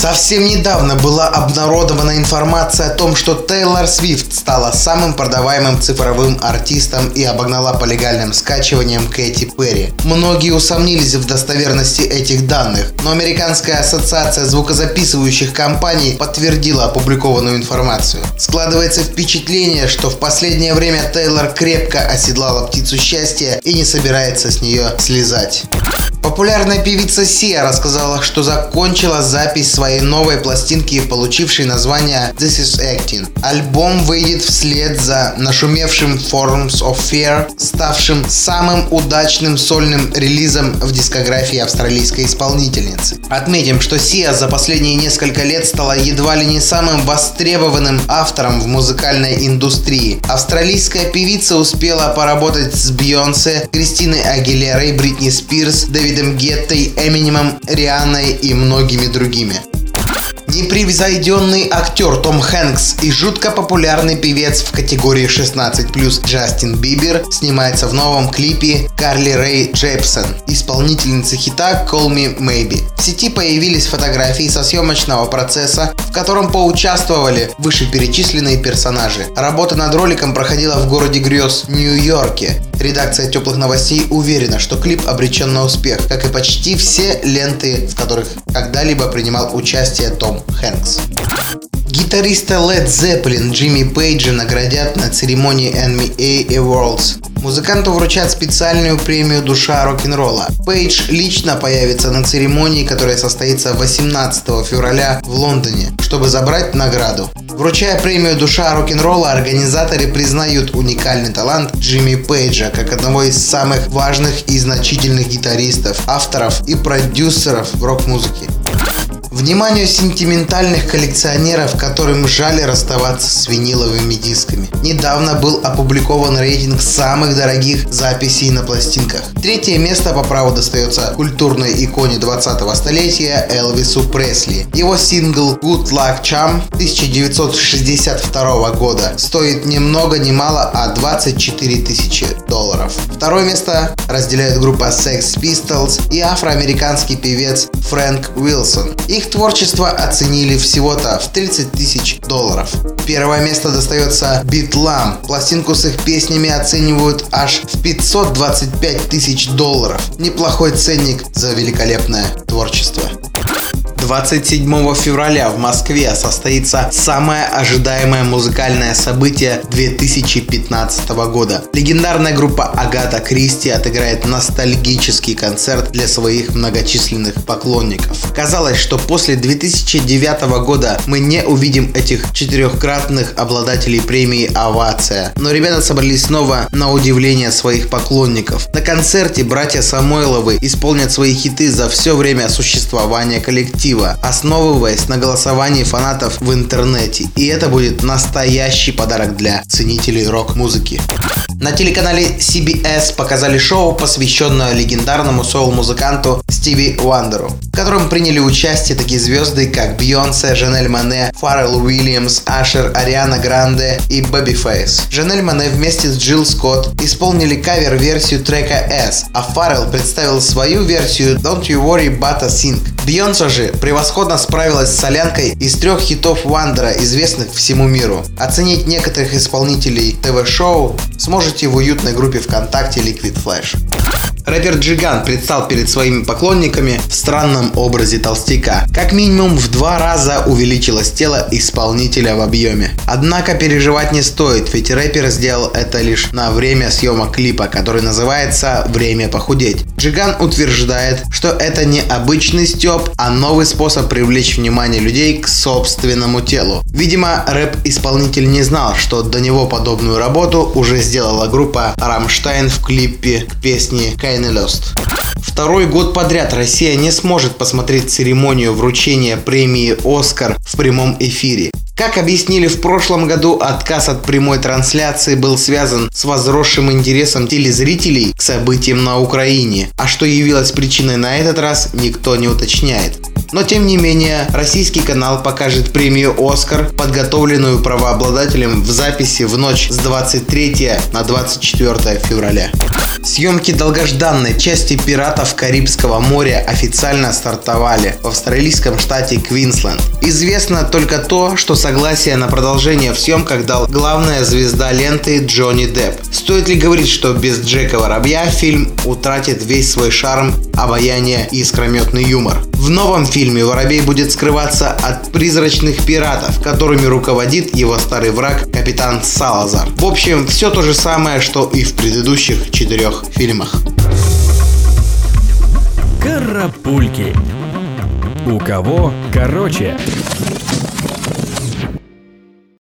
Совсем недавно была обнародована информация о том, что Тейлор Свифт стала самым продаваемым цифровым артистом и обогнала по легальным скачиваниям Кэти Перри. Многие усомнились в достоверности этих данных, но Американская ассоциация звукозаписывающих компаний подтвердила опубликованную информацию. Складывается впечатление, что в последнее время Тейлор крепко оседлала птицу счастья и не собирается с нее слезать. Популярная певица Сия рассказала, что закончила запись своей новой пластинки, получившей название This Is Acting. Альбом выйдет вслед за нашумевшим Forms of Fear, ставшим самым удачным сольным релизом в дискографии австралийской исполнительницы. Отметим, что Сия за последние несколько лет стала едва ли не самым востребованным автором в музыкальной индустрии. Австралийская певица успела поработать с Бейонсе, Кристиной Агилерой, Бритни Спирс, Дэвидом Геттой, Эминемом, Рианной и многими другими. Непревзойденный актер Том Хэнкс и жутко популярный певец в категории 16+, Джастин Бибер снимается в новом клипе Карли Рэй Джепсон, исполнительницы хита Call Me Maybe. В сети появились фотографии со съемочного процесса, в котором поучаствовали вышеперечисленные персонажи. Работа над роликом проходила в городе грез Нью-Йорке. Редакция теплых новостей уверена, что клип обречен на успех, как и почти все ленты, в которых когда-либо принимал участие Том Хэнкс. Гитариста Led Zeppelin Джимми Пейджа наградят на церемонии NMA Awards. Музыканту вручат специальную премию «Душа рок-н-ролла». Пейдж лично появится на церемонии, которая состоится 18 февраля в Лондоне, чтобы забрать награду. Вручая премию «Душа рок-н-ролла», организаторы признают уникальный талант Джимми Пейджа как одного из самых важных и значительных гитаристов, авторов и продюсеров в рок-музыке. Вниманию сентиментальных коллекционеров, которым жаль расставаться с виниловыми дисками. Недавно был опубликован рейтинг самых дорогих записей на пластинках. Третье место по праву достается культурной иконе 20-го столетия Элвису Пресли. Его сингл Good Luck Charm 1962 года стоит ни много ни мало, а 24 тысячи долларов. Второе место разделяют группа Sex Pistols и афроамериканский певец Фрэнк Уилсон. Их творчество оценили всего-то в 30 тысяч долларов. Первое место достается Битлам. Пластинку с их песнями оценивают аж в 525 тысяч долларов. Неплохой ценник за великолепное творчество. 27 февраля в Москве состоится самое ожидаемое музыкальное событие 2015 года. Легендарная группа Агата Кристи отыграет ностальгический концерт для своих многочисленных поклонников. Казалось, что после 2009 года мы не увидим этих четырехкратных обладателей премии «Овация». Но ребята собрались снова на удивление своих поклонников. На концерте братья Самойловы исполнят свои хиты за все время существования коллектива коллектива, основываясь на голосовании фанатов в интернете. И это будет настоящий подарок для ценителей рок-музыки. На телеканале CBS показали шоу, посвященное легендарному соул-музыканту Стиви Уандеру, в котором приняли участие такие звезды, как Бейонсе, Жанель Монэ, Фаррелл Уильямс, Ашер, Ариана Гранде и Babyface. Жанель Монэ вместе с Джилл Скотт исполнили кавер-версию трека As, а Фаррелл представил свою версию Don't You Worry 'Bout a Thing. Бейонсе же превосходно справилась с солянкой из трех хитов Вандера, известных всему миру. Оценить некоторых исполнителей ТВ-шоу сможете в уютной группе ВКонтакте Liquid Flash. Рэпер Джиган предстал перед своими поклонниками в странном образе толстяка. Как минимум в два раза увеличилось тело исполнителя в объеме. Однако переживать не стоит, ведь рэпер сделал это лишь на время съемок клипа, который называется «Время похудеть». Джиган утверждает, что это не обычный стёб, а новый способ привлечь внимание людей к собственному телу. Видимо, рэп-исполнитель не знал, что до него подобную работу уже сделала группа Рамштайн в клипе к песне «Кайн Тайны Lost. Второй год подряд Россия не сможет посмотреть церемонию вручения премии «Оскар» в прямом эфире. Как объяснили в прошлом году, отказ от прямой трансляции был связан с возросшим интересом телезрителей к событиям на Украине. А что явилось причиной на этот раз, никто не уточняет. Но тем не менее, российский канал покажет премию «Оскар», подготовленную правообладателем в записи в ночь с 23 на 24 февраля. Съемки долгожданной части «Пиратов Карибского моря» официально стартовали в австралийском штате Квинсленд. Известно только то, что согласие на продолжение в съемках дал главная звезда ленты Джонни Депп. Стоит ли говорить, что без Джека Воробья фильм утратит весь свой шарм, обаяние и искрометный юмор? В новом фильме Воробей будет скрываться от призрачных пиратов, которыми руководит его старый враг капитан Салазар. В общем, все то же самое, что и в предыдущих четырех фильмах. Карапульки. У кого короче?